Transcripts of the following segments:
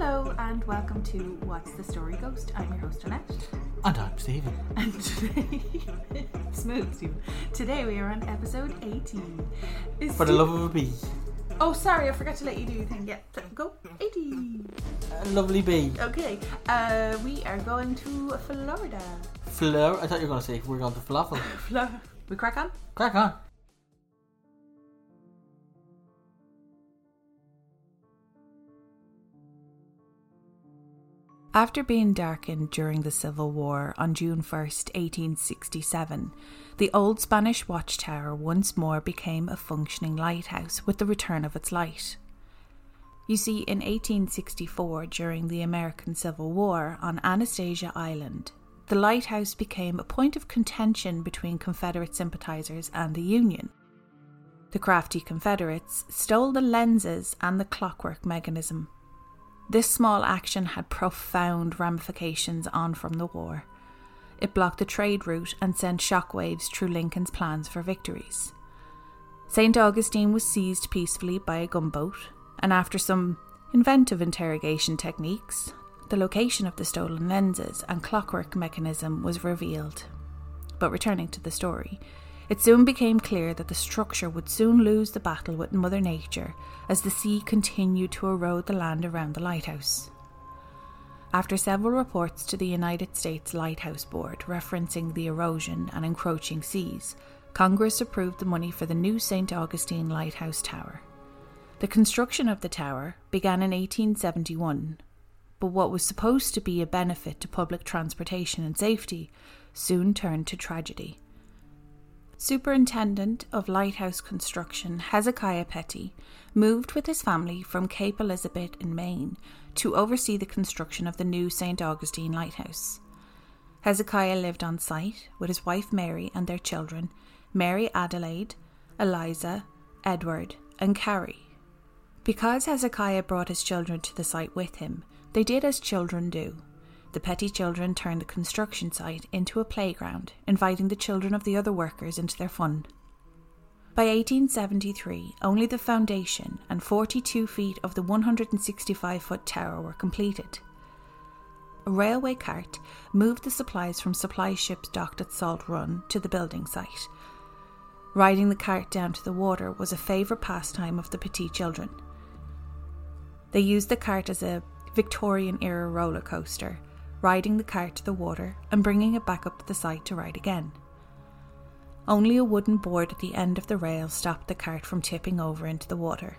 Hello and welcome to What's the Story Ghost. I'm your host Annette. And I'm Stephen. And today, smooth Stephen. Today we are on episode 18. Is For the love of a bee. Oh, sorry, I forgot to let you do your thing. Yeah, go 18. A lovely bee. Okay, uh, we are going to Florida. Fleur. I thought you were going to say we're going to falafel. Flo- we crack on? Crack on. After being darkened during the Civil War on June 1st, 1867, the old Spanish watchtower once more became a functioning lighthouse with the return of its light. You see, in 1864, during the American Civil War on Anastasia Island, the lighthouse became a point of contention between Confederate sympathizers and the Union. The crafty Confederates stole the lenses and the clockwork mechanism this small action had profound ramifications on from the war. It blocked the trade route and sent shockwaves through Lincoln's plans for victories. St. Augustine was seized peacefully by a gunboat, and after some inventive interrogation techniques, the location of the stolen lenses and clockwork mechanism was revealed. But returning to the story, it soon became clear that the structure would soon lose the battle with Mother Nature as the sea continued to erode the land around the lighthouse. After several reports to the United States Lighthouse Board referencing the erosion and encroaching seas, Congress approved the money for the new St. Augustine Lighthouse Tower. The construction of the tower began in 1871, but what was supposed to be a benefit to public transportation and safety soon turned to tragedy. Superintendent of lighthouse construction Hezekiah Pittee moved with his family from Cape Elizabeth in Maine to oversee the construction of the new St. Augustine Lighthouse. Hezekiah lived on site with his wife Mary and their children, Mary Adelaide, Eliza, Edward, and Carrie. Because Hezekiah brought his children to the site with him, they did as children do. The Pittee children turned the construction site into a playground, inviting the children of the other workers into their fun. By 1873, only the foundation and 42 feet of the 165 foot tower were completed. A railway cart moved the supplies from supply ships docked at Salt Run to the building site. Riding the cart down to the water was a favourite pastime of the Pittee children. They used the cart as a Victorian era roller coaster, riding the cart to the water and bringing it back up to the site to ride again. Only a wooden board at the end of the rail stopped the cart from tipping over into the water.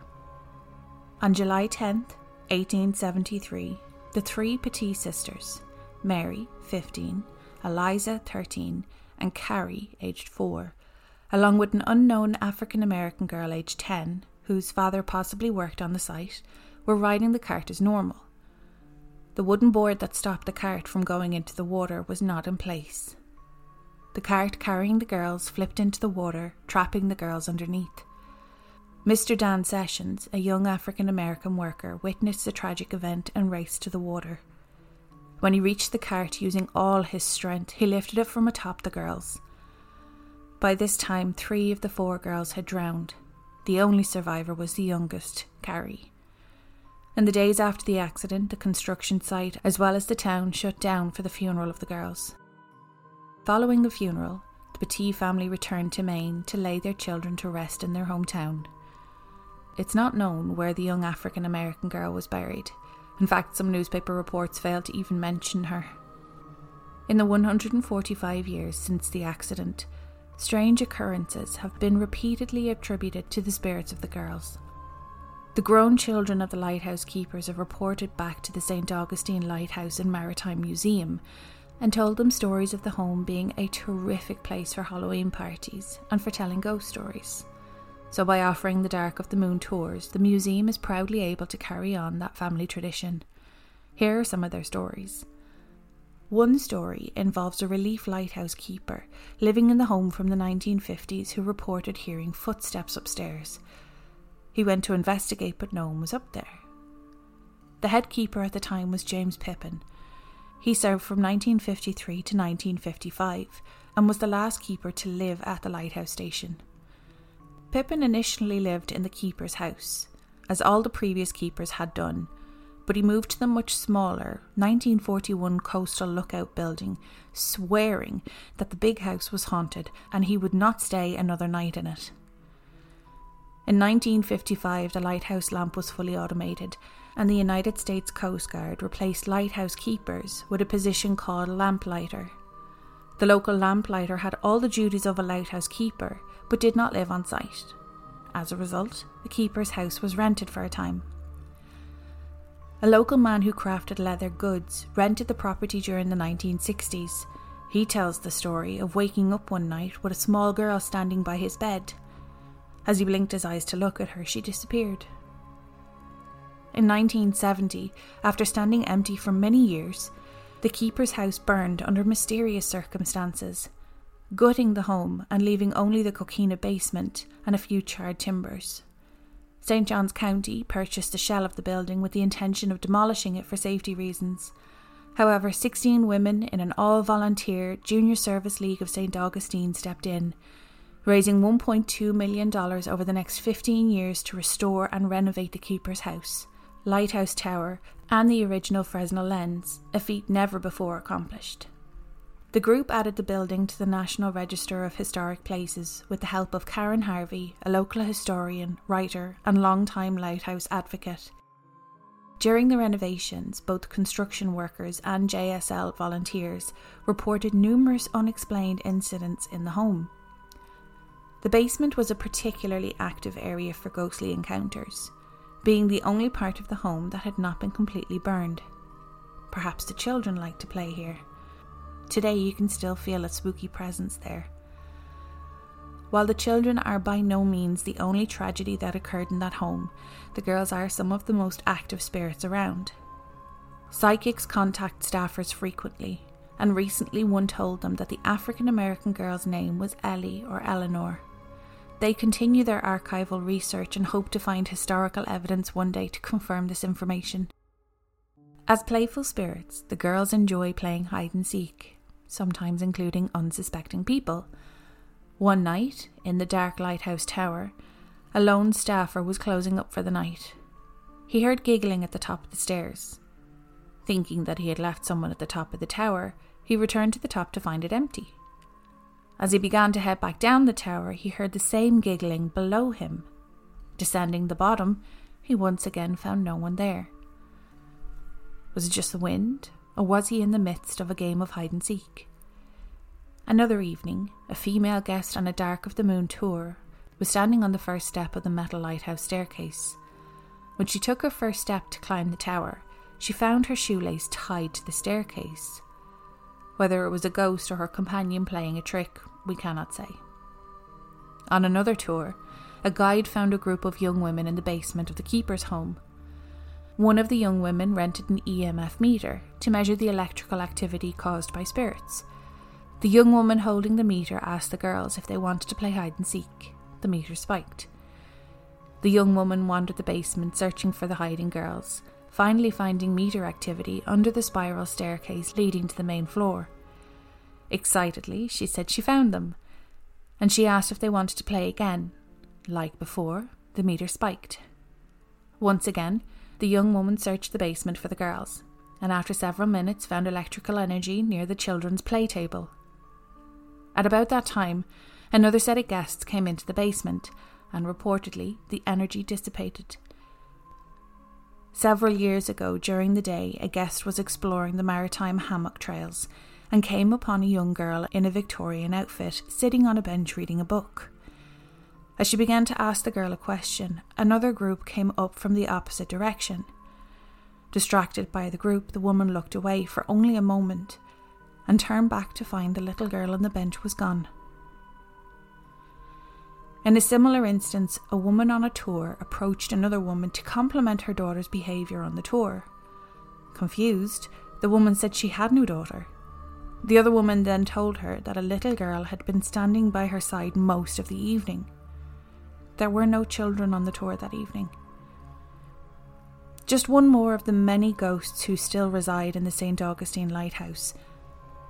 On July 10th, 1873, the three Pittee sisters, Mary, 15, Eliza, 13, and Carrie, aged 4, along with an unknown African American girl aged 10, whose father possibly worked on the site, were riding the cart as normal. The wooden board that stopped the cart from going into the water was not in place. The cart carrying the girls flipped into the water, trapping the girls underneath. Mr. Dan Sessions, a young African American worker, witnessed the tragic event and raced to the water. When he reached the cart using all his strength, he lifted it from atop the girls. By this time, three of the four girls had drowned. The only survivor was the youngest, Carrie. In the days after the accident, the construction site, as well as the town, shut down for the funeral of the girls. Following the funeral, the Pittee family returned to Maine to lay their children to rest in their hometown. It's not known where the young African American girl was buried. In fact, some newspaper reports failed to even mention her. In the 145 years since the accident, strange occurrences have been repeatedly attributed to the spirits of the girls. The grown children of the lighthouse keepers have reported back to the St. Augustine Lighthouse and Maritime Museum and told them stories of the home being a terrific place for Halloween parties and for telling ghost stories. So, by offering the Dark of the Moon tours, the museum is proudly able to carry on that family tradition. Here are some of their stories. One story involves a relief lighthouse keeper living in the home from the 1950s who reported hearing footsteps upstairs. He went to investigate, but no one was up there. The head keeper at the time was James Pippin. He served from 1953 to 1955 and was the last keeper to live at the lighthouse station. Pippin initially lived in the keeper's house, as all the previous keepers had done, but he moved to the much smaller 1941 Coastal Lookout building, swearing that the big house was haunted and he would not stay another night in it. In 1955, the lighthouse lamp was fully automated, and the United States Coast Guard replaced lighthouse keepers with a position called lamplighter. The local lamplighter had all the duties of a lighthouse keeper, but did not live on site. As a result, the keeper's house was rented for a time. A local man who crafted leather goods rented the property during the 1960s. He tells the story of waking up one night with a small girl standing by his bed. As he blinked his eyes to look at her, she disappeared. In 1970, after standing empty for many years, the keeper's house burned under mysterious circumstances, gutting the home and leaving only the coquina basement and a few charred timbers. St. John's County purchased the shell of the building with the intention of demolishing it for safety reasons. However, 16 women in an all volunteer Junior Service League of St. Augustine stepped in, raising $1.2 million over the next 15 years to restore and renovate the keeper's house, lighthouse tower, and the original Fresnel lens, a feat never before accomplished. The group added the building to the National Register of Historic Places with the help of Karen Harvey, a local historian, writer, and long-time lighthouse advocate. During the renovations, both construction workers and JSL volunteers reported numerous unexplained incidents in the home. The basement was a particularly active area for ghostly encounters, being the only part of the home that had not been completely burned. Perhaps the children liked to play here. Today, you can still feel a spooky presence there. While the children are by no means the only tragedy that occurred in that home, the girls are some of the most active spirits around. Psychics contact staffers frequently, and recently one told them that the African American girl's name was Ellie or Eleanor. They continue their archival research and hope to find historical evidence one day to confirm this information. As playful spirits, the girls enjoy playing hide and seek, sometimes including unsuspecting people. One night, in the dark lighthouse tower, a lone staffer was closing up for the night. He heard giggling at the top of the stairs. Thinking that he had left someone at the top of the tower, he returned to the top to find it empty. As he began to head back down the tower, he heard the same giggling below him. Descending the bottom, he once again found no one there. Was it just the wind, or was he in the midst of a game of hide and seek? Another evening, a female guest on a Dark of the Moon tour was standing on the first step of the metal lighthouse staircase. When she took her first step to climb the tower, she found her shoelace tied to the staircase. Whether it was a ghost or her companion playing a trick, we cannot say. On another tour, a guide found a group of young women in the basement of the keeper's home one of the young women rented an EMF meter to measure the electrical activity caused by spirits. The young woman holding the meter asked the girls if they wanted to play hide and seek. The meter spiked. The young woman wandered the basement searching for the hiding girls, finally finding meter activity under the spiral staircase leading to the main floor. Excitedly, she said she found them, and she asked if they wanted to play again. Like before, the meter spiked. Once again, the young woman searched the basement for the girls, and after several minutes found electrical energy near the children's play table. At about that time, another set of guests came into the basement, and reportedly the energy dissipated. Several years ago, during the day, a guest was exploring the maritime hammock trails and came upon a young girl in a Victorian outfit sitting on a bench reading a book. As she began to ask the girl a question, another group came up from the opposite direction. Distracted by the group, the woman looked away for only a moment and turned back to find the little girl on the bench was gone. In a similar instance, a woman on a tour approached another woman to compliment her daughter's behaviour on the tour. Confused, the woman said she had no daughter. The other woman then told her that a little girl had been standing by her side most of the evening. There were no children on the tour that evening. Just one more of the many ghosts who still reside in the St. Augustine Lighthouse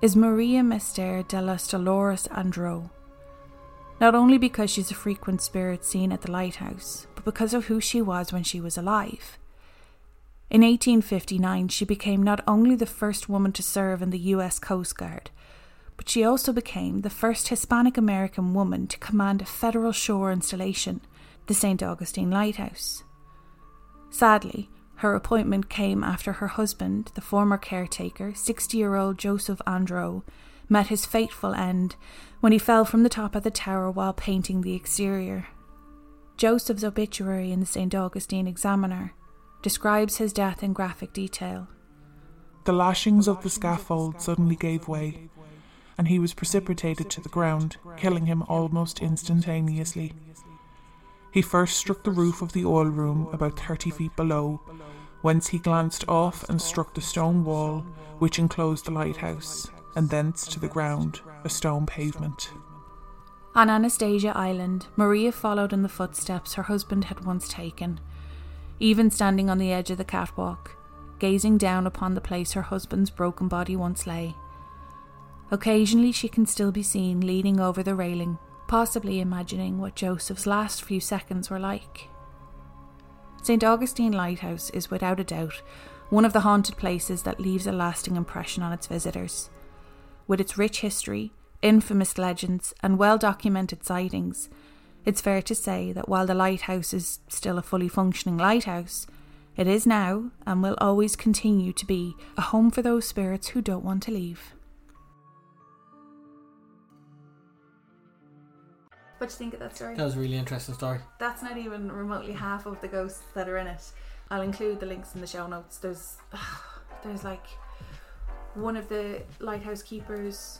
is Maria Mestre de los Dolores Andreu. Not only because she's a frequent spirit seen at the lighthouse, but because of who she was when she was alive. In 1859, she became not only the first woman to serve in the U.S. Coast Guard, but she also became the first Hispanic American woman to command a federal shore installation, the St. Augustine Lighthouse. Sadly, her appointment came after her husband, the former caretaker, 60 year old Joseph Andreu, met his fateful end when he fell from the top of the tower while painting the exterior. Joseph's obituary in the St. Augustine Examiner describes his death in graphic detail. The lashings of the scaffold suddenly gave way, and he was precipitated to the ground, killing him almost instantaneously. He first struck the roof of the oil room about 30 feet below, whence he glanced off and struck the stone wall which enclosed the lighthouse, and thence to the ground, a stone pavement. On Anastasia Island, Maria followed in the footsteps her husband had once taken, even standing on the edge of the catwalk, gazing down upon the place her husband's broken body once lay. Occasionally, she can still be seen leaning over the railing, possibly imagining what Joseph's last few seconds were like. St. Augustine Lighthouse is without a doubt one of the haunted places that leaves a lasting impression on its visitors. With its rich history, infamous legends, and well documented sightings, it's fair to say that while the lighthouse is still a fully functioning lighthouse, it is now and will always continue to be a home for those spirits who don't want to leave. What do you think of that story? That was a really interesting story. That's not even remotely half of the ghosts that are in it. I'll include the links in the show notes. There's, there's like one of the lighthouse keepers.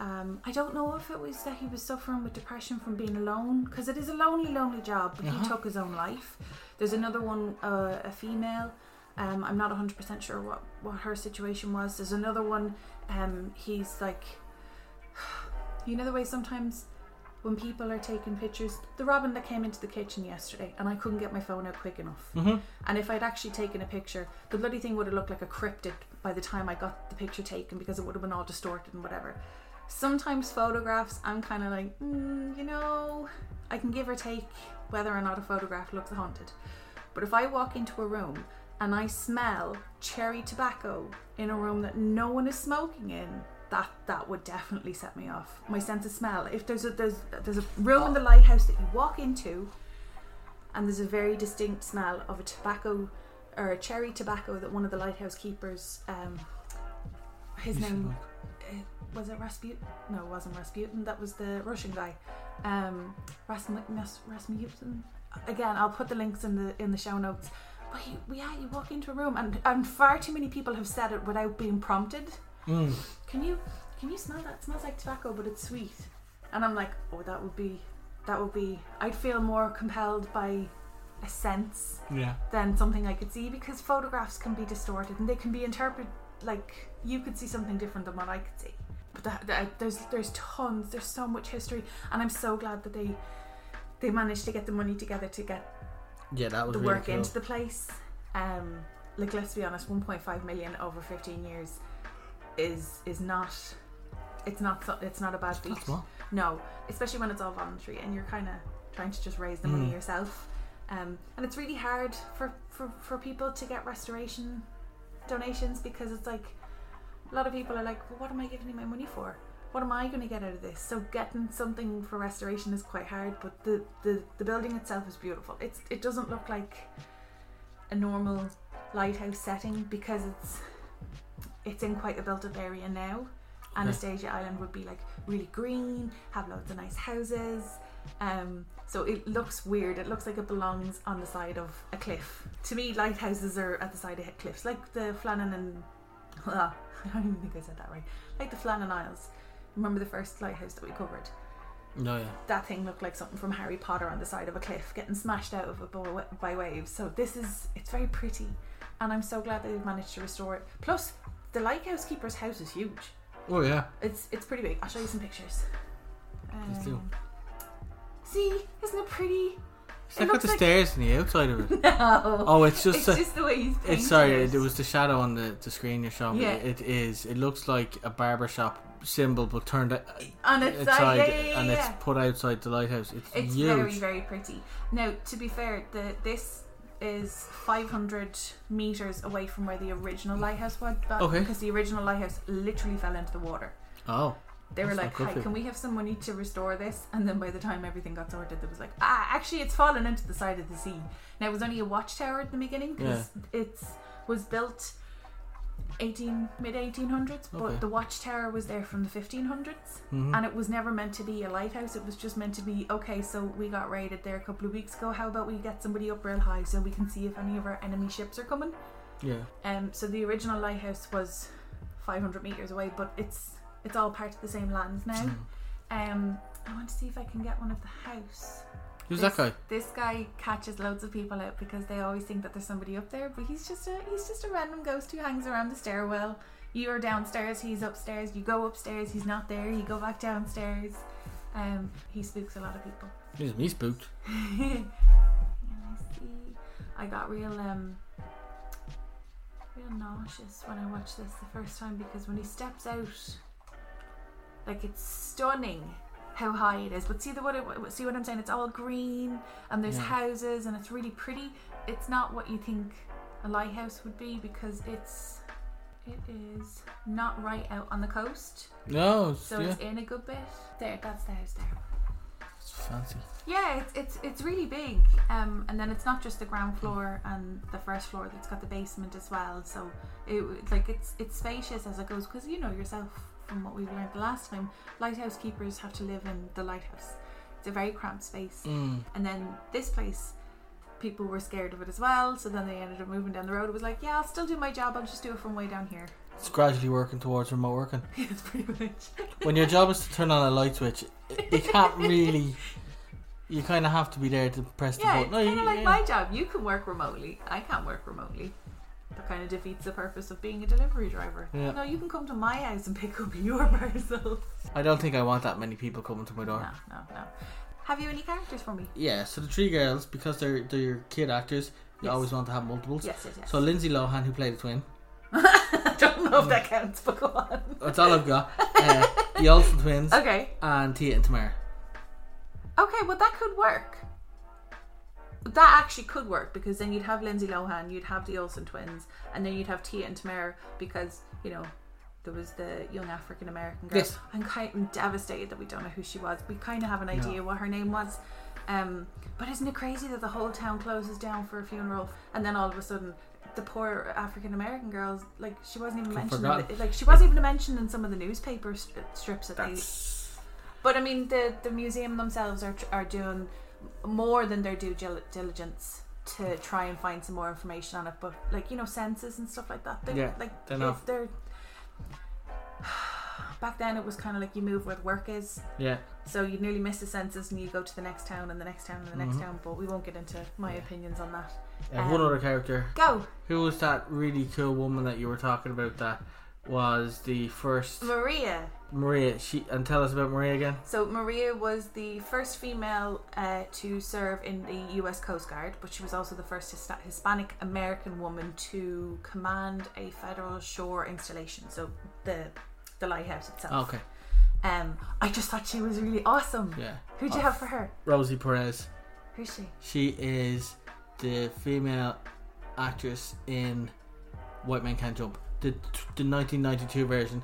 Um, I don't know if it was that he was suffering with depression from being alone, because it is a lonely, lonely job. But Uh-huh. he took his own life. There's another one, uh, a female. Um, I'm not 100% sure what, what her situation was. There's another one. Um, he's like, you know the way sometimes when people are taking pictures, the robin that came into the kitchen yesterday, and I couldn't get my phone out quick enough. Mm-hmm. And if I'd actually taken a picture, the bloody thing would have looked like a cryptid by the time I got the picture taken because it would have been all distorted and whatever. Sometimes photographs, I'm kind of like, mm, you know, I can give or take whether or not a photograph looks haunted. But if I walk into a room and I smell cherry tobacco in a room that no one is smoking in, that that would definitely set me off. My sense of smell. If there's a there's there's a room in the lighthouse that you walk into, and there's a very distinct smell of a tobacco or a cherry tobacco that one of the lighthouse keepers, um, his name was it Rasputin? No, it wasn't Rasputin. That was the Russian guy, um, Rasm- Rasmussen. Again, I'll put the links in the in the show notes. But you, yeah, you walk into a room, and and far too many people have said it without being prompted. Mm. Can you can you smell that? It smells like tobacco, but it's sweet. And I'm like, oh, that would be that would be. I'd feel more compelled by a sense Yeah. than something I could see because photographs can be distorted and they can be interpreted like you could see something different than what I could see. But that, that, there's there's tons, there's so much history, and I'm so glad that they they managed to get the money together to get Yeah, that was the really work cool. into the place. Um, like let's be honest, 1.5 million over 15 years is is not it's not so- it's not a bad feat. No, especially when it's all voluntary and you're kind of trying to just raise the money Mm. yourself. Um, and it's really hard for, for, for people to get restoration donations because it's like a lot of people are like, well, what am I giving you my money for? What am I going to get out of this? So getting something for restoration is quite hard, but the, the, the building itself is beautiful. It's it doesn't look like a normal lighthouse setting because it's it's in quite a built up area now. Anastasia Island would be like really green, have loads of nice houses. Um, so it looks weird. It looks like it belongs on the side of a cliff. To me, lighthouses are at the side of cliffs, like the Flannan and I don't even think I said that right. Like the Flannan Isles. Remember the first lighthouse that we covered? No, yeah. That thing looked like something from Harry Potter on the side of a cliff, getting smashed out of it by, by waves. So this is it's very pretty, and I'm so glad that they've managed to restore it. Plus, the lighthouse keeper's house is huge. Oh, yeah. It's it's pretty big. I'll show you some pictures. Please do. Um, See, isn't it pretty? It's It like got the like- stairs on the outside of it. No. Oh, it's just. it's a- just the way he's painted It's sorry, it. it was the shadow on the, the screen you're showing me. Yeah. It is. It looks like a barbershop symbol, but turned o- on its outside, side, yeah, yeah, and it's put outside the lighthouse. It's, It's huge. very, very pretty. Now, to be fair, the this is 500 meters away from where the original lighthouse was. But Okay. Because the original lighthouse literally fell into the water. Oh. They were like, "Hi, can we have some money to restore this?" And then by the time everything got sorted, there was like, "Ah, actually, it's fallen into the side of the sea." Now it was only a watchtower at the beginning because it's was built 18 mid 1800s, but Okay. the watchtower was there from the 1500s, Mhm. and it was never meant to be a lighthouse. It was just meant to be okay. So we got raided there a couple of weeks ago. How about we get somebody up real high so we can see if any of our enemy ships are coming? Yeah. Um, so the original lighthouse was 500 meters away, but it's it's all part of the same lands now. Mm. Um, I want to see if I can get one of the house. Who's this, that guy? This guy catches loads of people out because they always think that there's somebody up there, but he's just a he's just a random ghost who hangs around the stairwell. You're downstairs, he's upstairs. You go upstairs, he's not there. You go back downstairs. Um, he spooks a lot of people. He's me spooked. See. I got real um real nauseous when I watched this the first time because when he steps out, like it's stunning how high it is. But see the what it, see what I'm saying? It's all green and there's Yeah. houses and it's really pretty. It's not what you think a lighthouse would be because it's it is not right out on the coast, No. It's, so yeah. it's in a good bit. There, that's the house there. It's fancy. Yeah, it's it's it's really big. Um, and then it's not just the ground floor and the first floor; it's got the basement as well. So it like it's it's spacious as it goes because you know yourself from what we learned the last time. Lighthouse keepers have to live in the lighthouse. It's a very cramped space. Mm. And then this place, people were scared of it as well. So then they ended up moving down the road. It was like, yeah, I'll still do my job. I'll just do it from way down here. It's gradually working towards remote working. It's pretty much. When your job is to turn on a light switch, you can't really. You kind of have to be there to press the Yeah, button. kind No, of you- like yeah. my job. You can work remotely. I can't work remotely. Kind of defeats the purpose of being a delivery driver. Yeah. No, you can come to my house and pick up your parcel. I don't think I want that many people coming to my door. No, no, no. Have you any characters for me? Yeah, so the three girls, because they're they're kid actors, you Yes. always want to have multiples. Yes, yes, yes. So Lindsay Lohan, who played the twin, I don't know if that counts, but go on. that's all I've got. Uh, the Olsen twins Okay. and Tia and Tamera. Okay, well that could work. That actually could work because then you'd have Lindsay Lohan, you'd have the Olsen twins, and then you'd have Tia and Tamera because you know there was the young African American girl. Yes. I'm kind of devastated that we don't know who she was. We kind of have an idea what her name was. Um, but isn't it crazy that the whole town closes down for a funeral and then all of a sudden the poor African American girls like she wasn't even mentioned the, like she wasn't even mentioned in some of the newspaper st- strips that they That's but I mean, the the museum themselves are are doing more than their due diligence to try and find some more information on it. But like you know, census and stuff like that. They, Yeah, like they're not- they're back then it was kind of like you move where the work is. yeah. So you nearly miss the census and you go to the next town and the next town and the next Mhm. town. But we won't get into my opinions on that. One Um, other character. Go, Who was that really cool woman that you were talking about? That was the first Maria. Maria. She and tell us about Maria again. So Maria was the first female uh, to serve in the U.S. Coast Guard, but she was also the first His- Hispanic American woman to command a federal shore installation. So the the lighthouse itself. Okay. Um, I just thought she was really awesome. Yeah. Who'd you Oh, have for her? Rosie Perez. Who's she? She is the female actress in White Man Can't Jump, the the 1992 version,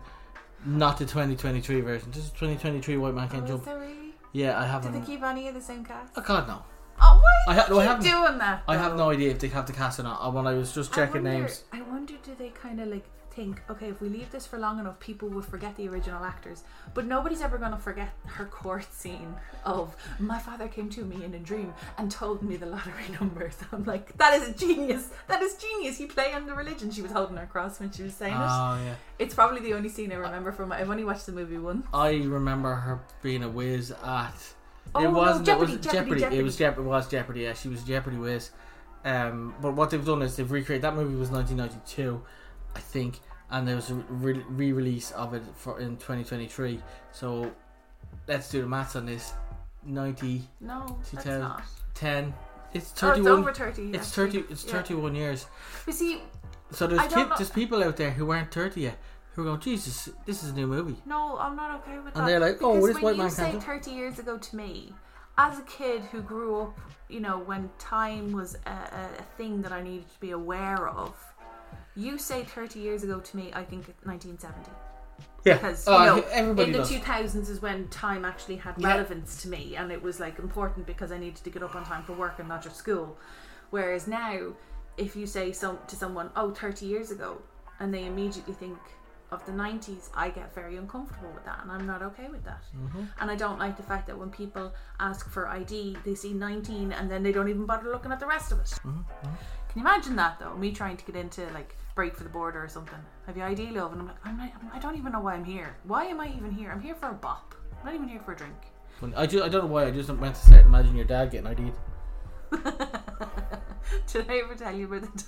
not the 2023 version. This is 2023 White Man Can't Oh, Jump. really? Yeah, I haven't. they keep any of the same cast? Oh God, no. Oh, why I ha- no, I haven't- doing that? I have no idea if they have the cast or not. Uh, When I was just checking I wonder, names, I wonder, do they kind of like think, okay, if we leave this for long enough, people will forget the original actors. But nobody's ever going to forget her court scene of my father came to me in a dream and told me the lottery numbers. I'm like, that is genius. That is genius. You play on the religion. She was holding her cross when she was saying it. oh yeah, It's probably the only scene I remember from. I've only watched the movie once. I remember her being a whiz at. Oh, it wasn't. Jeopardy, it was Jeopardy, It was Jeopardy. Jeopardy. It was Jeopardy. Yeah, she was Jeopardy whiz. Um, but what they've done is they've recreated that movie was 1992, I think, and there was a re- re-release of it for in 2023. So let's do the maths on this. 90, No, that's 2000. not. 10. It's Oh, 31. it's over 30. it's 30. It's Yeah. 31 years. But see, So there's I don't kid, know- there's people out there who aren't 30 yet who are going, Jesus, this is a new movie. No, I'm not okay with that. And they're like, oh, this white you man say can't 30 years ago to me, as a kid who grew up, you know, when time was a, a thing that I needed to be aware of, you say 30 years ago to me, I think 1970. Yeah. Because, Oh, you know, everybody in the does. 2000s is when time actually had Yeah. relevance to me and it was like important because I needed to get up on time for work and not just school. Whereas now, if you say some, to someone, oh, 30 years ago, and they immediately think of the 90s, I get very uncomfortable with that and I'm not okay with that. Mm-hmm. And I don't like the fact that when people ask for ID, they see 19 and then they don't even bother looking at the rest of it. Mm-hmm. Can you imagine that though? Me trying to get into like break for the border or something. Have you ID love? And I'm like, I'm not, I don't even know why I'm here. Why am I even here? I'm here for a bop. I'm not even here for a drink. I, ju- I don't know why. I just meant to start imagine your dad getting ID'd. Did I ever tell you about the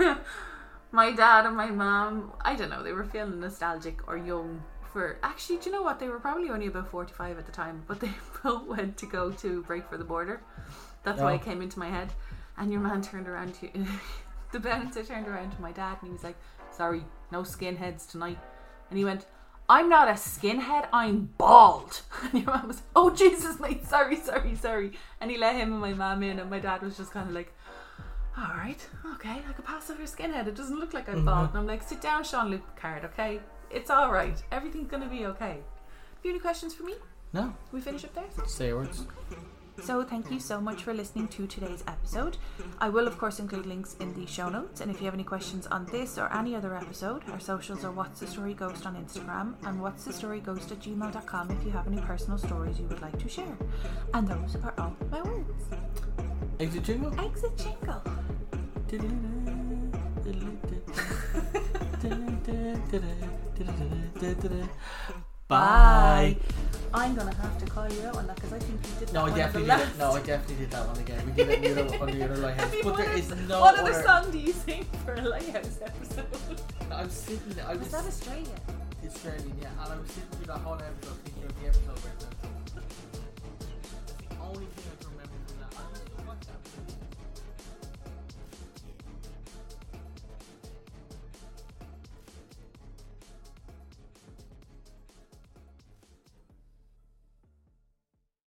time? my dad and my mom, I don't know, they were feeling nostalgic or young for. Actually, do you know what? They were probably only about 45 at the time, but they both went to go to break for the border. That's why Oh. it came into my head. And your man turned around to the bouncer turned around to my dad and he was like, Sorry, no skinheads tonight. And he went, I'm not a skinhead, I'm bald. And your mum was, Oh Jesus, mate, sorry, sorry, sorry. And he let him and my mum in, and my dad was just kind of like, All right, okay, I could pass over a skinhead. It doesn't look like I'm mm-hmm. bald. And I'm like, Sit down, Jean-Luc Picard, okay? It's all right. Everything's gonna be okay. Have you any questions for me? No, We finish up there? say words. So, thank you so much for listening to today's episode. I will, of course, include links in the show notes. And if you have any questions on this or any other episode, our socials are What's the Story Ghost on Instagram and What's the Story Ghost at gmail.com if you have any personal stories you would like to share. And those are all my words. Exit jingle. Exit jingle. Bye. I'm gonna have to call you out on that because I think you did that No, I one at the definitely did. No, I definitely did that one again. We did it on the the other lighthouse, but there wondered is no what other. other song do you sing for a lighthouse episode? I'm sitting. I was Was that Australia? Australian, yeah, and I was sitting through that whole episode thinking of the episode where the